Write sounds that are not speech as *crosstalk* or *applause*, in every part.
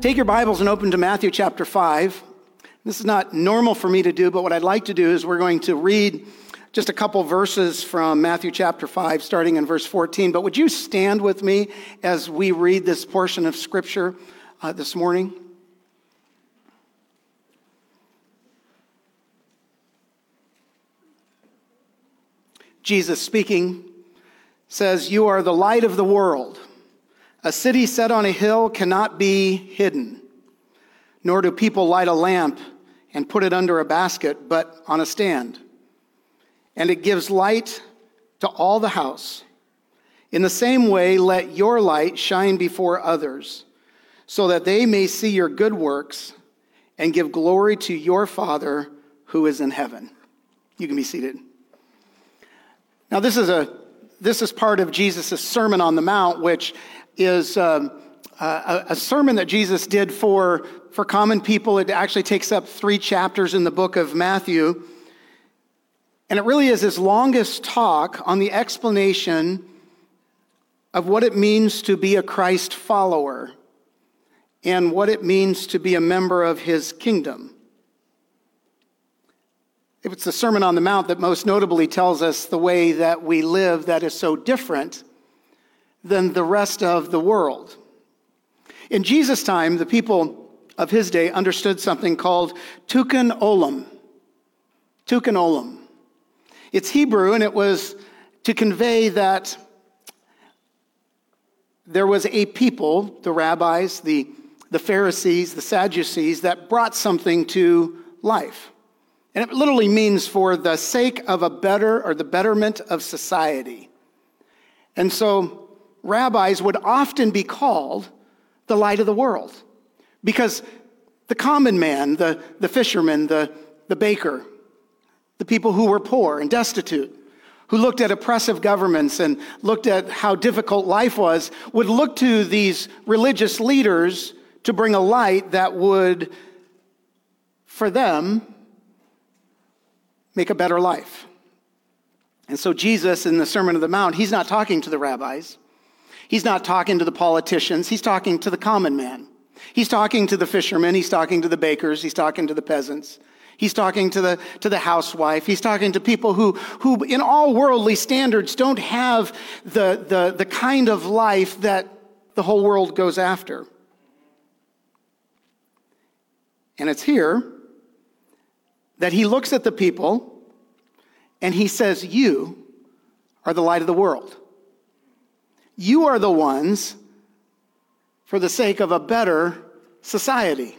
Take your Bibles and open to Matthew chapter 5. This is not normal for me to do, but what I'd like to do is we're going to read just a couple verses from Matthew chapter 5, starting in verse 14. But would you stand with me as we read this portion of Scripture uh, this morning? Jesus speaking says, You are the light of the world. A city set on a hill cannot be hidden, nor do people light a lamp and put it under a basket, but on a stand. And it gives light to all the house. In the same way, let your light shine before others, so that they may see your good works and give glory to your Father who is in heaven. You can be seated. Now, this is, a, this is part of Jesus' Sermon on the Mount, which is um, a, a sermon that Jesus did for, for common people. It actually takes up three chapters in the book of Matthew. And it really is his longest talk on the explanation of what it means to be a Christ follower and what it means to be a member of his kingdom. It's the Sermon on the Mount that most notably tells us the way that we live that is so different than the rest of the world. In Jesus' time, the people of his day understood something called Tikkun Olam. Tikkun Olam. It's Hebrew, and it was to convey that there was a people, the rabbis, the, the Pharisees, the Sadducees, that brought something to life. And it literally means for the sake of a better or the betterment of society. And so rabbis would often be called the light of the world because the common man, the, the fisherman, the, the baker, the people who were poor and destitute, who looked at oppressive governments and looked at how difficult life was, would look to these religious leaders to bring a light that would, for them, make a better life. And so, Jesus in the Sermon on the Mount, he's not talking to the rabbis. He's not talking to the politicians. He's talking to the common man. He's talking to the fishermen. He's talking to the bakers. He's talking to the peasants. He's talking to the, to the housewife. He's talking to people who, who, in all worldly standards, don't have the, the, the kind of life that the whole world goes after. And it's here that he looks at the people and he says, You are the light of the world. You are the ones for the sake of a better society.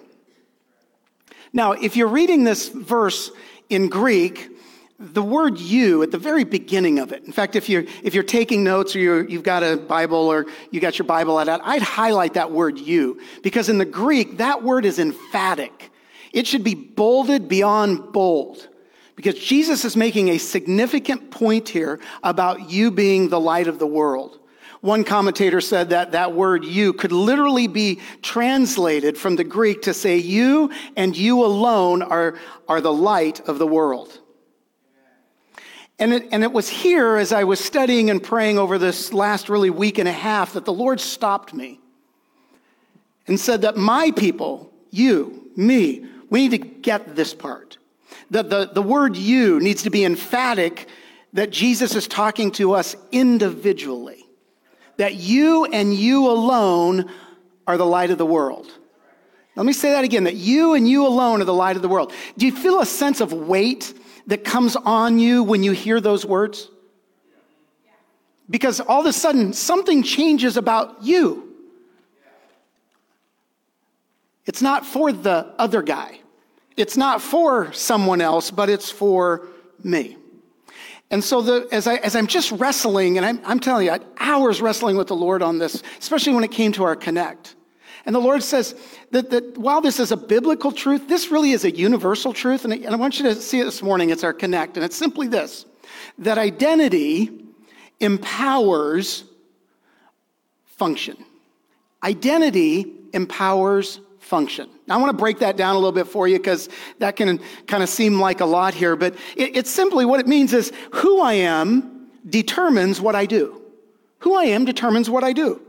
Now, if you're reading this verse in Greek, the word you at the very beginning of it. In fact, if you're, if you're taking notes or you have got a Bible or you got your Bible out, I'd highlight that word you because in the Greek, that word is emphatic. It should be bolded beyond bold because Jesus is making a significant point here about you being the light of the world. One commentator said that that word you could literally be translated from the Greek to say you and you alone are, are the light of the world. And it, and it was here as I was studying and praying over this last really week and a half that the Lord stopped me and said that my people, you, me, we need to get this part. The, the, the word you needs to be emphatic that Jesus is talking to us individually. That you and you alone are the light of the world. Let me say that again that you and you alone are the light of the world. Do you feel a sense of weight that comes on you when you hear those words? Because all of a sudden, something changes about you. It's not for the other guy. It's not for someone else, but it's for me. And so the, as, I, as I'm just wrestling, and I'm, I'm telling you, I had hours wrestling with the Lord on this, especially when it came to our connect. And the Lord says that, that while this is a biblical truth, this really is a universal truth. And I, and I want you to see it this morning. It's our connect. And it's simply this that identity empowers function. Identity empowers function. Now, I want to break that down a little bit for you because that can kind of seem like a lot here, but it, it's simply what it means is who I am determines what I do. Who I am determines what I do.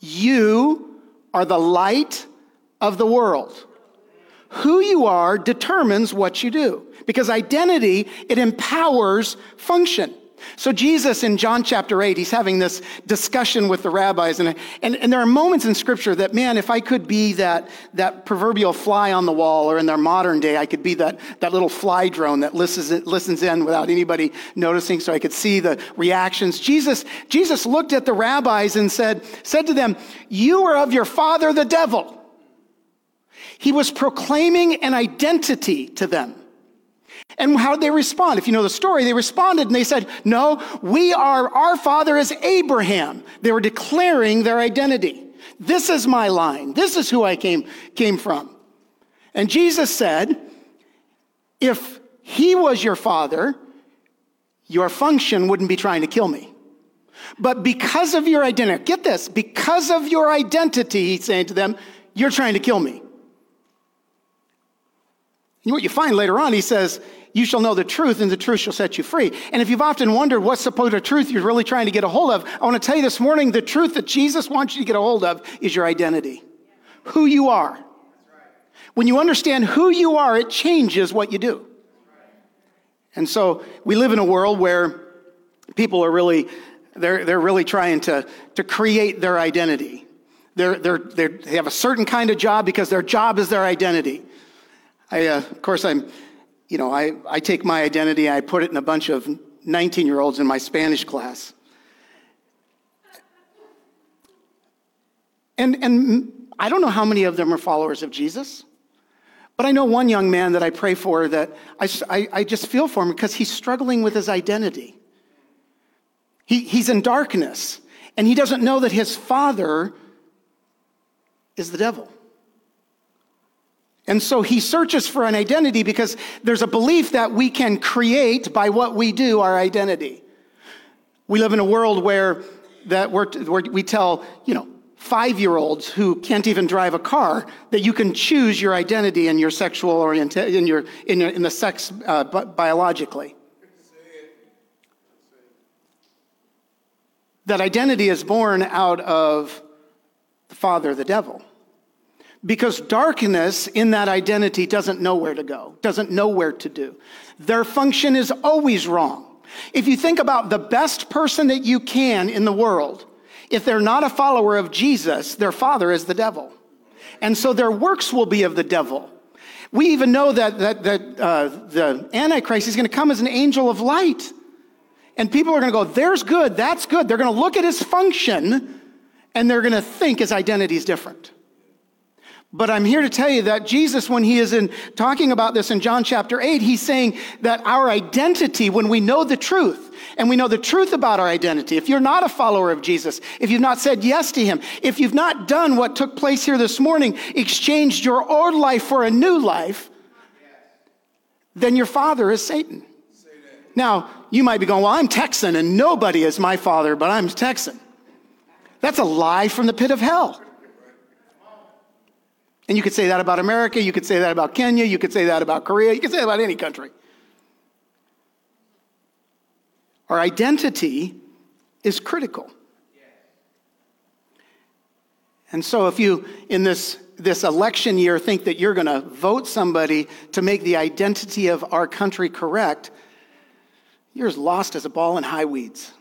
You are the light of the world. Who you are determines what you do because identity, it empowers function. So Jesus in John chapter 8, he's having this discussion with the rabbis. And, and, and there are moments in scripture that, man, if I could be that, that proverbial fly on the wall, or in their modern day, I could be that, that little fly drone that listens, listens in without anybody noticing so I could see the reactions. Jesus, Jesus looked at the rabbis and said, said to them, you are of your father, the devil. He was proclaiming an identity to them. And how did they respond? If you know the story, they responded and they said, No, we are, our father is Abraham. They were declaring their identity. This is my line. This is who I came, came from. And Jesus said, If he was your father, your function wouldn't be trying to kill me. But because of your identity, get this, because of your identity, he's saying to them, you're trying to kill me. And what you find later on, he says, You shall know the truth, and the truth shall set you free. And if you've often wondered what supposed truth you're really trying to get a hold of, I want to tell you this morning the truth that Jesus wants you to get a hold of is your identity, who you are. When you understand who you are, it changes what you do. And so we live in a world where people are really, they're, they're really trying to, to create their identity. They're, they're, they're, they have a certain kind of job because their job is their identity. I, uh, of course, I'm, you know, I, I take my identity, and I put it in a bunch of 19 year olds in my Spanish class. And, and I don't know how many of them are followers of Jesus, but I know one young man that I pray for that I, I, I just feel for him because he's struggling with his identity. He, he's in darkness, and he doesn't know that his father is the devil. And so he searches for an identity because there's a belief that we can create by what we do our identity. We live in a world where that we're, where we tell, you know, five-year-olds who can't even drive a car that you can choose your identity and your sexual orientation in your in, your, in the sex uh, biologically. That identity is born out of the father, the devil. Because darkness in that identity doesn't know where to go, doesn't know where to do. Their function is always wrong. If you think about the best person that you can in the world, if they're not a follower of Jesus, their father is the devil. And so their works will be of the devil. We even know that, that, that uh, the Antichrist is going to come as an angel of light. And people are going to go, there's good, that's good. They're going to look at his function and they're going to think his identity is different. But I'm here to tell you that Jesus, when he is in talking about this in John chapter 8, he's saying that our identity, when we know the truth, and we know the truth about our identity, if you're not a follower of Jesus, if you've not said yes to him, if you've not done what took place here this morning, exchanged your old life for a new life, then your father is Satan. Now, you might be going, Well, I'm Texan and nobody is my father, but I'm Texan. That's a lie from the pit of hell. And you could say that about America, you could say that about Kenya, you could say that about Korea, you could say that about any country. Our identity is critical. And so if you, in this, this election year, think that you're going to vote somebody to make the identity of our country correct, you're as lost as a ball in high weeds.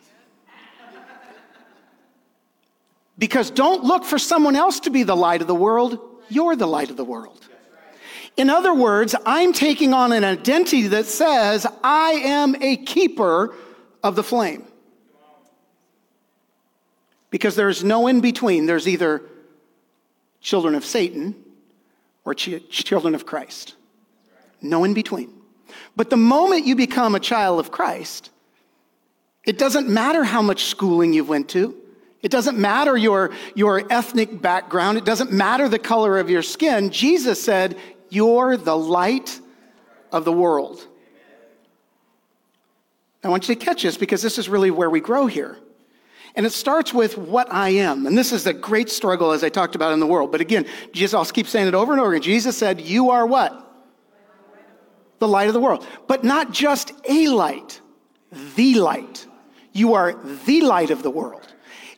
Because don't look for someone else to be the light of the world. You're the light of the world. In other words, I'm taking on an identity that says, I am a keeper of the flame. Because there's no in between. There's either children of Satan or ch- children of Christ. No in between. But the moment you become a child of Christ, it doesn't matter how much schooling you went to. It doesn't matter your, your ethnic background. It doesn't matter the color of your skin. Jesus said, You're the light of the world. I want you to catch this because this is really where we grow here. And it starts with what I am. And this is the great struggle as I talked about in the world. But again, Jesus, I'll keep saying it over and over again. Jesus said, You are what? The light of the world. But not just a light, the light. You are the light of the world.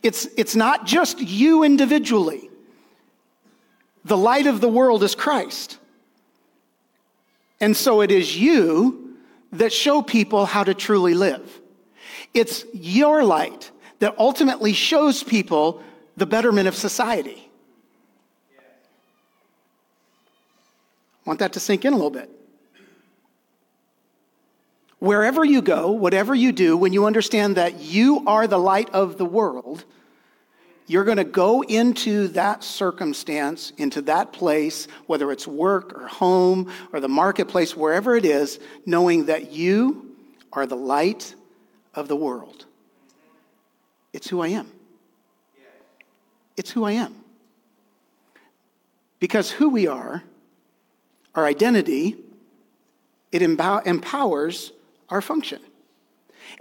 It's, it's not just you individually. The light of the world is Christ. And so it is you that show people how to truly live. It's your light that ultimately shows people the betterment of society. Want that to sink in a little bit. Wherever you go, whatever you do, when you understand that you are the light of the world, you're going to go into that circumstance, into that place, whether it's work or home or the marketplace, wherever it is, knowing that you are the light of the world. It's who I am. It's who I am. Because who we are, our identity, it empowers our function.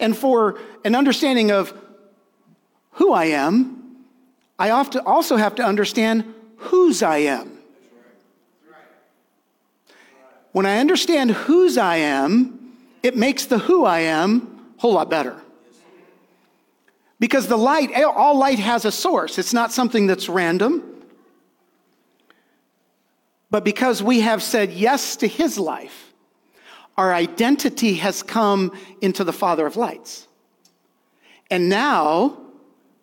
And for an understanding of who I am, I often also have to understand whose I am. When I understand whose I am, it makes the who I am a whole lot better. Because the light, all light has a source. It's not something that's random. But because we have said yes to his life, our identity has come into the Father of lights. And now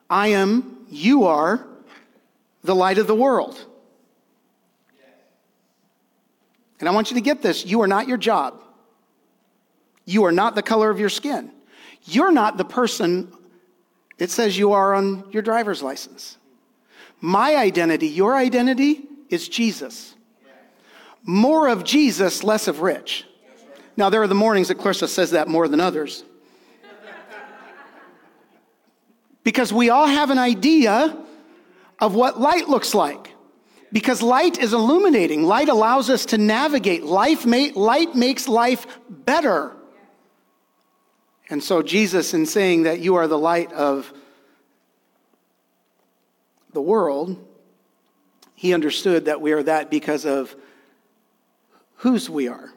I am you are the light of the world. And I want you to get this you are not your job, you are not the color of your skin, you're not the person it says you are on your driver's license. My identity, your identity, is Jesus. More of Jesus, less of Rich. Now, there are the mornings that Clarissa says that more than others. Because we all have an idea of what light looks like. Because light is illuminating, light allows us to navigate. Life light makes life better. And so, Jesus, in saying that you are the light of the world, he understood that we are that because of whose we are.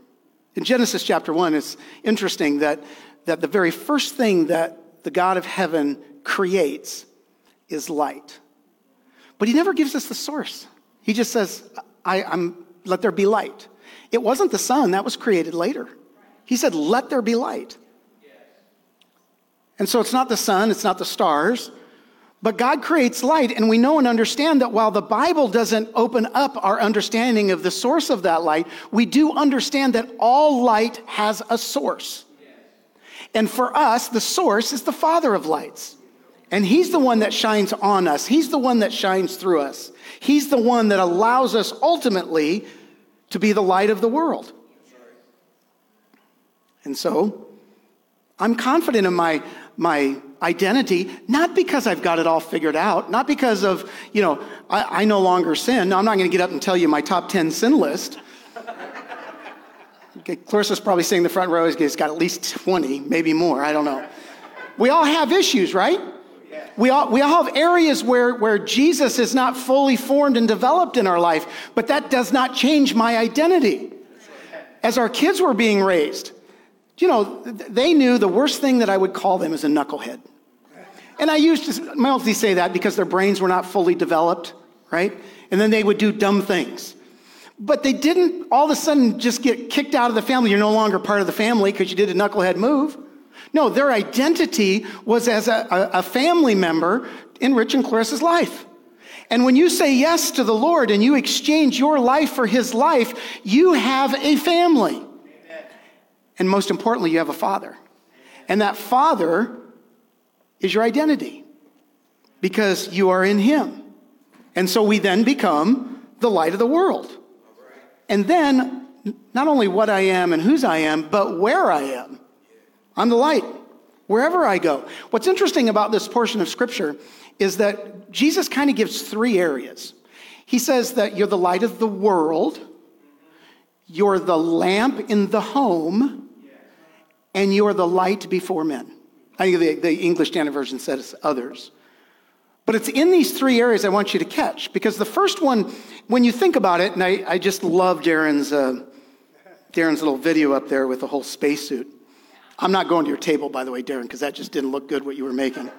In Genesis chapter 1, it's interesting that, that the very first thing that the God of heaven creates is light. But he never gives us the source. He just says, I, am let there be light. It wasn't the sun, that was created later. He said, let there be light. And so it's not the sun, it's not the stars, but God creates light, and we know and understand that while the Bible doesn't open up our understanding of the source of that light, we do understand that all light has a source. And for us, the source is the Father of lights. And He's the one that shines on us, He's the one that shines through us. He's the one that allows us ultimately to be the light of the world. And so, I'm confident in my, my identity, not because I've got it all figured out, not because of, you know, I, I no longer sin. No, I'm not going to get up and tell you my top 10 sin list. *laughs* Okay, Clarissa's probably sitting in the front row. He's got at least 20, maybe more. I don't know. We all have issues, right? We all, we all have areas where, where Jesus is not fully formed and developed in our life, but that does not change my identity. As our kids were being raised, you know, they knew the worst thing that I would call them is a knucklehead. And I used to mostly say that because their brains were not fully developed, right? And then they would do dumb things. But they didn't all of a sudden just get kicked out of the family. You're no longer part of the family because you did a knucklehead move. No, their identity was as a, a, family member in Rich and Clarissa's life. And when you say yes to the Lord and you exchange your life for his life, you have a family. Amen. And most importantly, you have a father. And that father is your identity because you are in him. And so we then become the light of the world. And then, not only what I am and whose I am, but where I am. I'm the light wherever I go. What's interesting about this portion of scripture is that Jesus kind of gives three areas. He says that you're the light of the world, you're the lamp in the home, and you're the light before men. I think the, the English Standard Version says others. But it's in these three areas I want you to catch because the first one, when you think about it, and I, I just love Darren's, uh, Darren's little video up there with the whole spacesuit. I'm not going to your table, by the way, Darren, because that just didn't look good what you were making.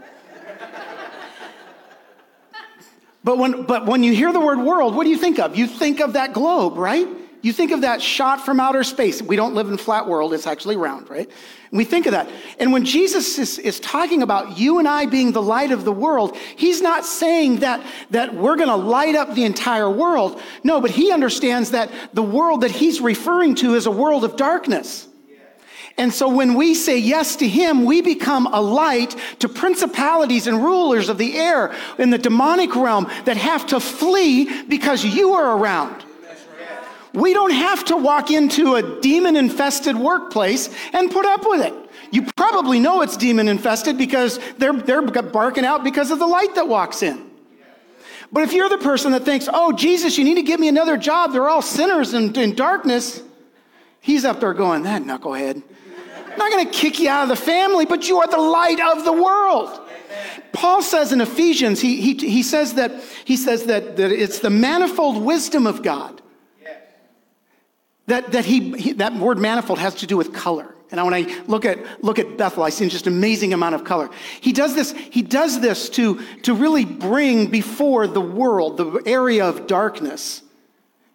But when, but when you hear the word world, what do you think of? You think of that globe, right? You think of that shot from outer space. We don't live in flat world, it's actually round, right? And we think of that. And when Jesus is, is talking about you and I being the light of the world, he's not saying that, that we're going to light up the entire world. No, but he understands that the world that he's referring to is a world of darkness. And so when we say yes to him, we become a light to principalities and rulers of the air in the demonic realm that have to flee because you are around. We don't have to walk into a demon infested workplace and put up with it. You probably know it's demon infested because they're, they're barking out because of the light that walks in. But if you're the person that thinks, oh, Jesus, you need to give me another job, they're all sinners and in darkness, he's up there going, that knucklehead. I'm not going to kick you out of the family, but you are the light of the world. Paul says in Ephesians, he, he, he says, that, he says that, that it's the manifold wisdom of God that, that, he, he, that word manifold has to do with color. And when I look at, look at Bethel, I see just amazing amount of color. He does this, he does this to, to really bring before the world, the area of darkness.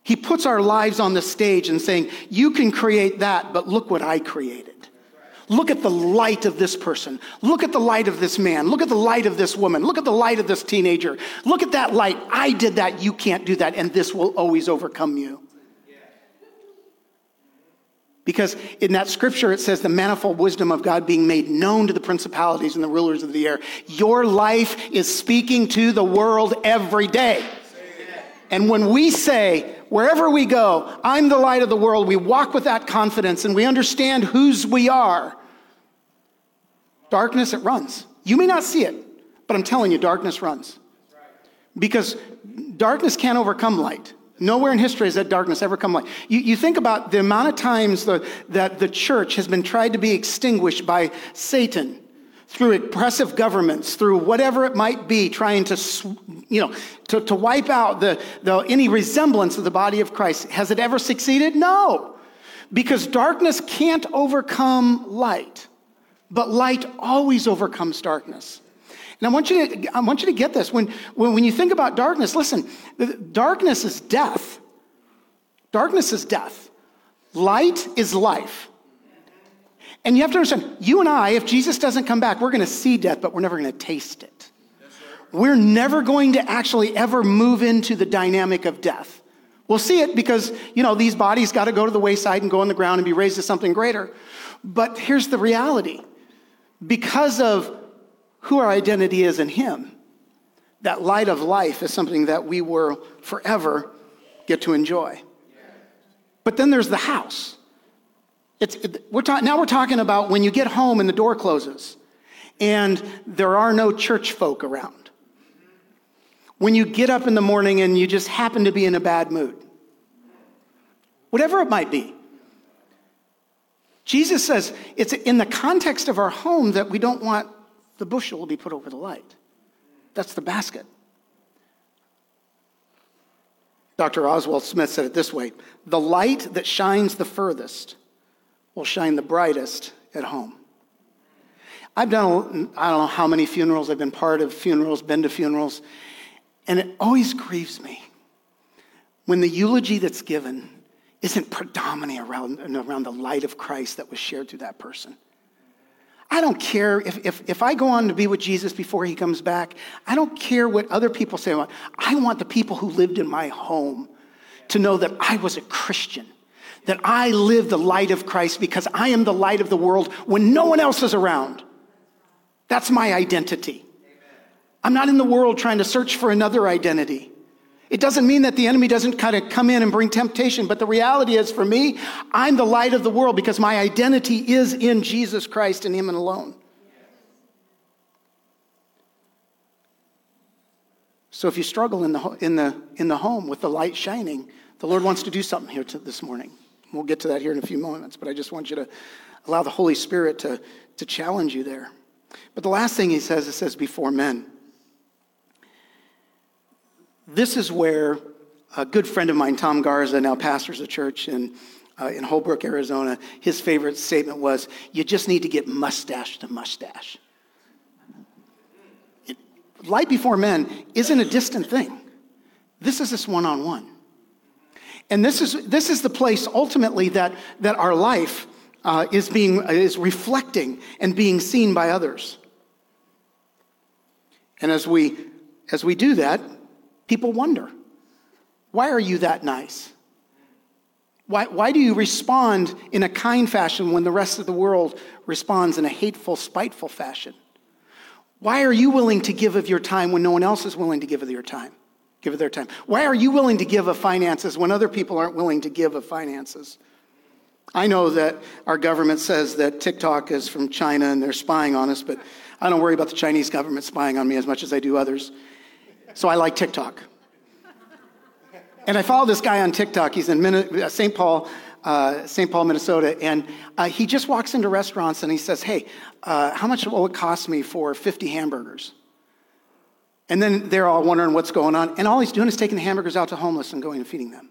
He puts our lives on the stage and saying, You can create that, but look what I created. Look at the light of this person. Look at the light of this man. Look at the light of this woman. Look at the light of this teenager. Look at that light. I did that. You can't do that. And this will always overcome you. Because in that scripture, it says the manifold wisdom of God being made known to the principalities and the rulers of the air. Your life is speaking to the world every day. And when we say, wherever we go, I'm the light of the world, we walk with that confidence and we understand whose we are. Darkness, it runs. You may not see it, but I'm telling you, darkness runs. Because darkness can't overcome light. Nowhere in history has that darkness ever come light. You, you think about the amount of times the, that the church has been tried to be extinguished by Satan through oppressive governments, through whatever it might be, trying to, you know, to, to wipe out the, the, any resemblance of the body of Christ. Has it ever succeeded? No. Because darkness can't overcome light, but light always overcomes darkness. And I want you to, I want you to get this. When, when, when you think about darkness, listen, darkness is death. Darkness is death. Light is life. And you have to understand, you and I, if Jesus doesn't come back, we're going to see death, but we're never going to taste it. we're never going to actually ever move into the dynamic of death. We'll see it because, you know, these bodies got to go to the wayside and go on the ground and be raised to something greater. But here's the reality because of who our identity is in Him. That light of life is something that we will forever get to enjoy. But then there's the house. It's, it, we're ta- now we're talking about when you get home and the door closes and there are no church folk around. When you get up in the morning and you just happen to be in a bad mood. Whatever it might be. Jesus says it's in the context of our home that we don't want the bushel to be put over the light. That's the basket. Dr. Oswald Smith said it this way The light that shines the furthest will shine the brightest at home. I've done, I don't know how many funerals, I've been part of funerals, been to funerals, and it always grieves me when the eulogy that's given isn't predominantly around, around the light of Christ that was shared through that person. I don't care if, if, if I go on to be with Jesus before he comes back. I don't care what other people say. I want the people who lived in my home to know that I was a Christian, that I live the light of Christ because I am the light of the world when no one else is around. That's my identity. I'm not in the world trying to search for another identity. It doesn't mean that the enemy doesn't kind of come in and bring temptation, but the reality is for me, I'm the light of the world because my identity is in Jesus Christ and Him and alone. So if you struggle in the, in the, in the home with the light shining, the Lord wants to do something here to, this morning. We'll get to that here in a few moments, but I just want you to allow the Holy Spirit to, to challenge you there. But the last thing he says, it says, before men. This is where a good friend of mine, Tom Garza, now pastors a church in, uh, in Holbrook, Arizona, his favorite statement was, You just need to get mustache to mustache. It, light before men isn't a distant thing. This is this one on one. And this is, this is the place ultimately that, that our life uh, is, being, is reflecting and being seen by others. And as we, as we do that, people wonder why are you that nice? Why, why do you respond in a kind fashion when the rest of the world responds in a hateful, spiteful fashion? Why are you willing to give of your time when no one else is willing to give of your time? Give of their time. Why are you willing to give of finances when other people aren't willing to give of finances? I know that our government says that TikTok is from China and they're spying on us, but I don't worry about the Chinese government spying on me as much as I do others. So I like TikTok. And I follow this guy on TikTok. He's in uh, St. Paul, uh, St. Paul, Minnesota, and uh, he just walks into restaurants and he says, "Hey, uh, how much will it cost me for 50 hamburgers?" And then they're all wondering what's going on, and all he's doing is taking the hamburgers out to homeless and going and feeding them.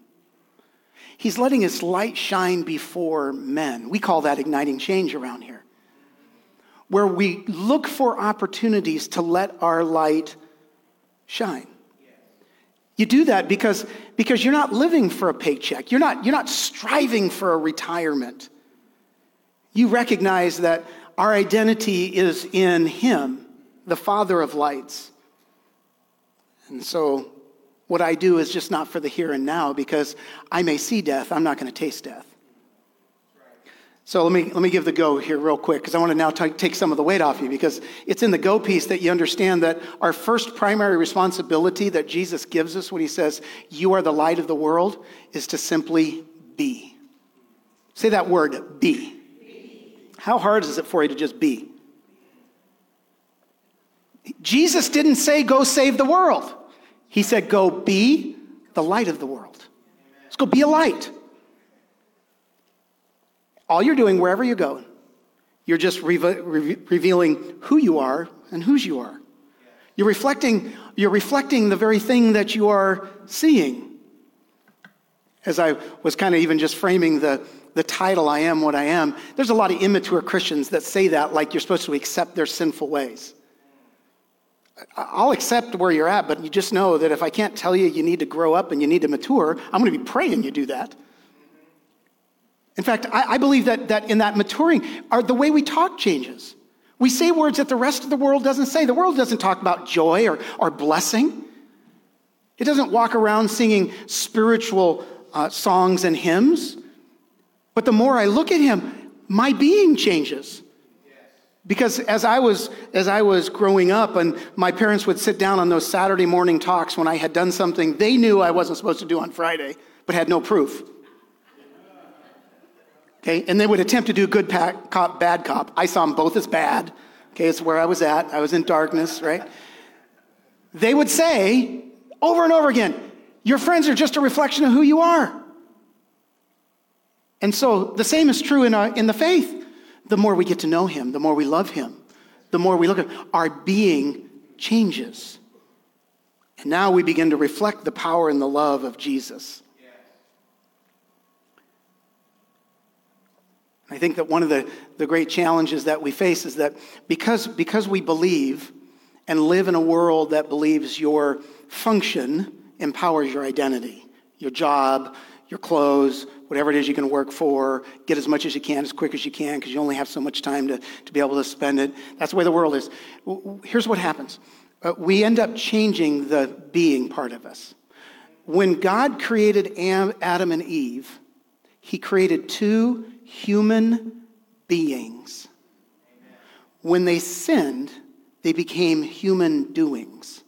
He's letting his light shine before men. We call that igniting change around here, where we look for opportunities to let our light shine. You do that because, because you're not living for a paycheck. You're not, you're not striving for a retirement. You recognize that our identity is in Him, the Father of lights. And so, what I do is just not for the here and now because I may see death, I'm not going to taste death. So let me, let me give the go here real quick because I want to now t- take some of the weight off you because it's in the go piece that you understand that our first primary responsibility that Jesus gives us when he says, You are the light of the world, is to simply be. Say that word, be. be. How hard is it for you to just be? Jesus didn't say, Go save the world. He said, Go be the light of the world. Let's go be a light. All you're doing wherever you go, you're just re- re- revealing who you are and whose you are. You're reflecting, you're reflecting the very thing that you are seeing. As I was kind of even just framing the, the title, I Am What I Am, there's a lot of immature Christians that say that like you're supposed to accept their sinful ways. I'll accept where you're at, but you just know that if I can't tell you you need to grow up and you need to mature, I'm going to be praying you do that. In fact, I, I believe that, that in that maturing, our, the way we talk changes. We say words that the rest of the world doesn't say. The world doesn't talk about joy or, or blessing. It doesn't walk around singing spiritual uh, songs and hymns. But the more I look at him, my being changes. Because as I was as I was growing up and my parents would sit down on those Saturday morning talks when I had done something they knew I wasn't supposed to do on Friday, but had no proof. Okay, and they would attempt to do good cop, bad cop. I saw them both as bad. Okay, it's where I was at. I was in darkness, right? They would say over and over again, Your friends are just a reflection of who you are. And so the same is true in, our, in the faith. The more we get to know Him, the more we love Him, the more we look at our being changes. And now we begin to reflect the power and the love of Jesus. I think that one of the, the great challenges that we face is that because, because we believe and live in a world that believes your function empowers your identity, your job, your clothes, whatever it is you can work for, get as much as you can as quick as you can because you only have so much time to, to be able to spend it. That's the way the world is. Here's what happens uh, we end up changing the being part of us. When God created Adam and Eve, he created two human beings. When they sinned, they became human doings.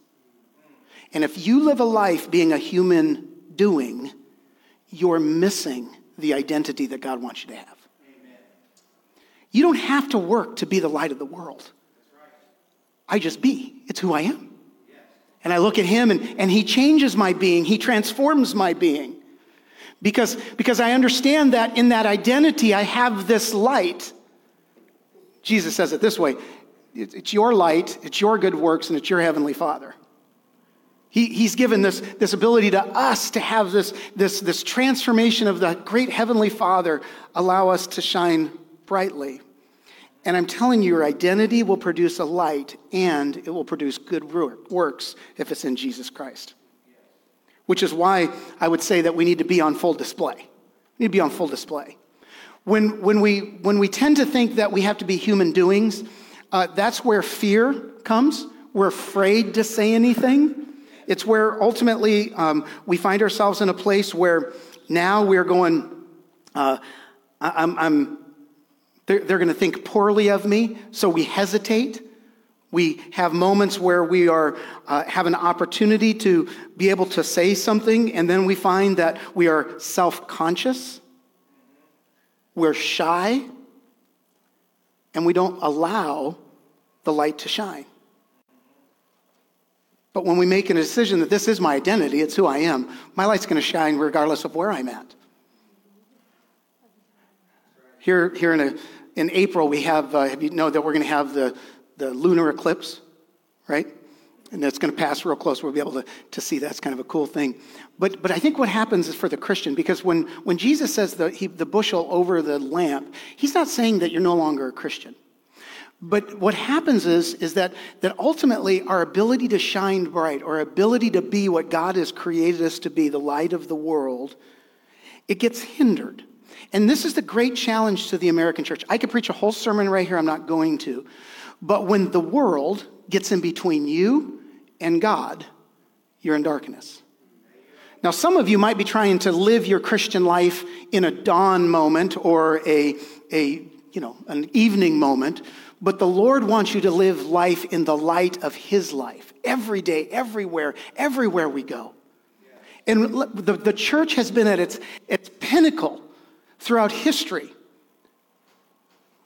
And if you live a life being a human doing, you're missing the identity that God wants you to have. You don't have to work to be the light of the world. I just be. It's who I am. And I look at him and, and he changes my being, he transforms my being. Because, because I understand that in that identity, I have this light. Jesus says it this way it's your light, it's your good works, and it's your heavenly Father. He, he's given this, this ability to us to have this, this, this transformation of the great heavenly Father allow us to shine brightly. And I'm telling you, your identity will produce a light and it will produce good works if it's in Jesus Christ. Which is why I would say that we need to be on full display. We need to be on full display. When, when, we, when we tend to think that we have to be human doings, uh, that's where fear comes. We're afraid to say anything. It's where ultimately um, we find ourselves in a place where now we're going, uh, I'm, I'm, they're, they're going to think poorly of me, so we hesitate. We have moments where we are, uh, have an opportunity to be able to say something, and then we find that we are self conscious, we're shy, and we don't allow the light to shine. But when we make a decision that this is my identity, it's who I am, my light's going to shine regardless of where I'm at. Here, here in, a, in April, we have, uh, you know that we're going to have the, the lunar eclipse, right? And that's going to pass real close. We'll be able to, to see that's kind of a cool thing. But, but I think what happens is for the Christian, because when, when Jesus says the, he, the bushel over the lamp, he's not saying that you're no longer a Christian. But what happens is, is that, that ultimately our ability to shine bright, our ability to be what God has created us to be, the light of the world, it gets hindered. And this is the great challenge to the American church. I could preach a whole sermon right here, I'm not going to. But when the world gets in between you and God, you're in darkness. Now, some of you might be trying to live your Christian life in a dawn moment or a, a you know, an evening moment but the Lord wants you to live life in the light of His life, every day, everywhere, everywhere we go. And the, the church has been at its, its pinnacle throughout history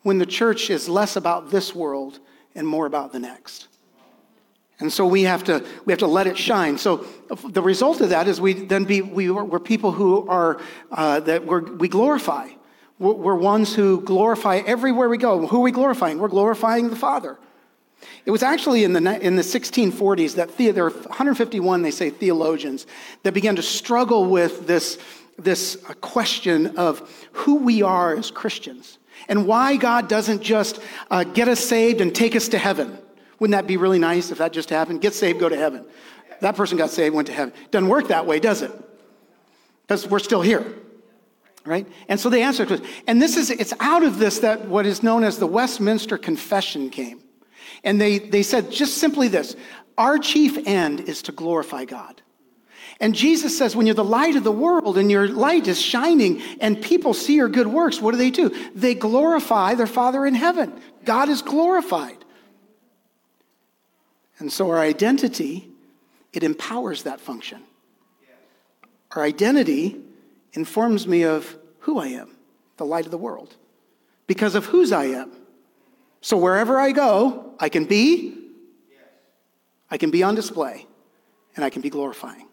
when the church is less about this world and more about the next. And so we have to, we have to let it shine. So the result of that is we then be, we, we're people who are, uh, that we're, we glorify. We're ones who glorify everywhere we go. Who are we glorifying? We're glorifying the Father. It was actually in the, in the 1640s that the, there were 151, they say, theologians that began to struggle with this, this question of who we are as Christians and why God doesn't just uh, get us saved and take us to heaven. Wouldn't that be really nice if that just happened? Get saved, go to heaven. That person got saved, went to heaven. Doesn't work that way, does it? Because we're still here right? And so they answered to And this is, it's out of this that what is known as the Westminster Confession came. And they, they said just simply this our chief end is to glorify God. And Jesus says, when you're the light of the world and your light is shining and people see your good works, what do they do? They glorify their Father in heaven. God is glorified. And so our identity, it empowers that function. Our identity informs me of who I am, the light of the world, because of whose I am. So wherever I go, I can be, I can be on display, and I can be glorifying.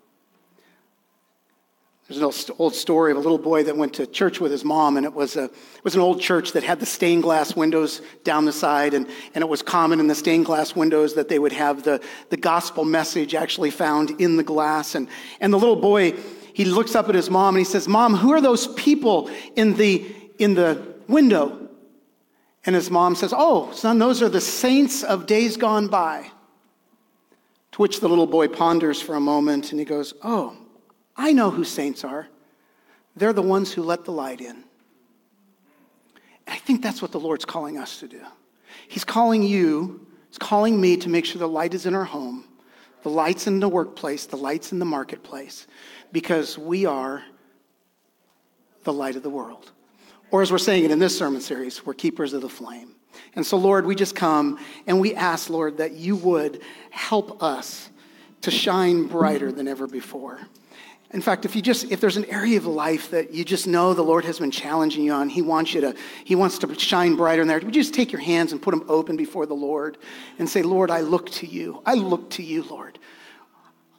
There's an old story of a little boy that went to church with his mom, and it was, a, it was an old church that had the stained glass windows down the side, and, and it was common in the stained glass windows that they would have the, the gospel message actually found in the glass. And, and the little boy, he looks up at his mom and he says, Mom, who are those people in the, in the window? And his mom says, Oh, son, those are the saints of days gone by. To which the little boy ponders for a moment and he goes, Oh, I know who saints are. They're the ones who let the light in. And I think that's what the Lord's calling us to do. He's calling you, He's calling me to make sure the light is in our home, the light's in the workplace, the light's in the marketplace, because we are the light of the world. Or as we're saying it in this sermon series, we're keepers of the flame. And so, Lord, we just come and we ask, Lord, that you would help us to shine brighter than ever before. In fact, if you just if there's an area of life that you just know the Lord has been challenging you on, He wants you to He wants to shine brighter in there. Would you just take your hands and put them open before the Lord and say, Lord, I look to you. I look to you, Lord.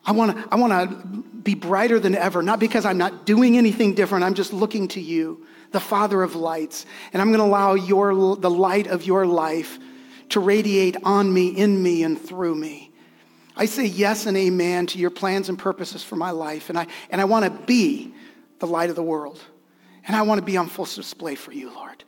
I want to I want to be brighter than ever, not because I'm not doing anything different. I'm just looking to you, the Father of lights, and I'm going to allow your the light of your life to radiate on me, in me, and through me. I say yes and amen to your plans and purposes for my life, and I and I want to be the light of the world, and I want to be on full display for you, Lord.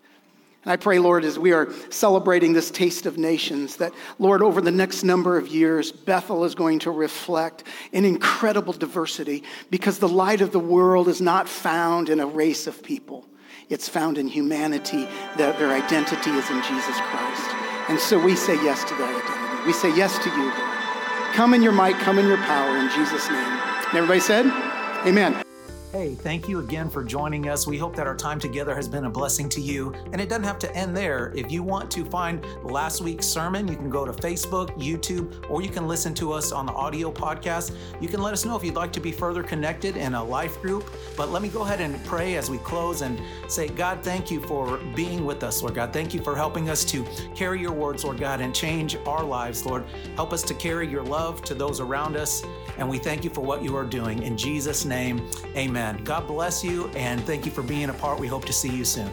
And I pray, Lord, as we are celebrating this Taste of Nations, that, Lord, over the next number of years, Bethel is going to reflect an incredible diversity because the light of the world is not found in a race of people. It's found in humanity, that their identity is in Jesus Christ. And so we say yes to that identity. We say yes to you, Lord. Come in your might, come in your power, in Jesus' name. And everybody said, Amen. Hey, thank you again for joining us. We hope that our time together has been a blessing to you. And it doesn't have to end there. If you want to find last week's sermon, you can go to Facebook, YouTube, or you can listen to us on the audio podcast. You can let us know if you'd like to be further connected in a life group. But let me go ahead and pray as we close and say, God, thank you for being with us, Lord God. Thank you for helping us to carry your words, Lord God, and change our lives, Lord. Help us to carry your love to those around us. And we thank you for what you are doing. In Jesus' name, amen. God bless you and thank you for being a part. We hope to see you soon.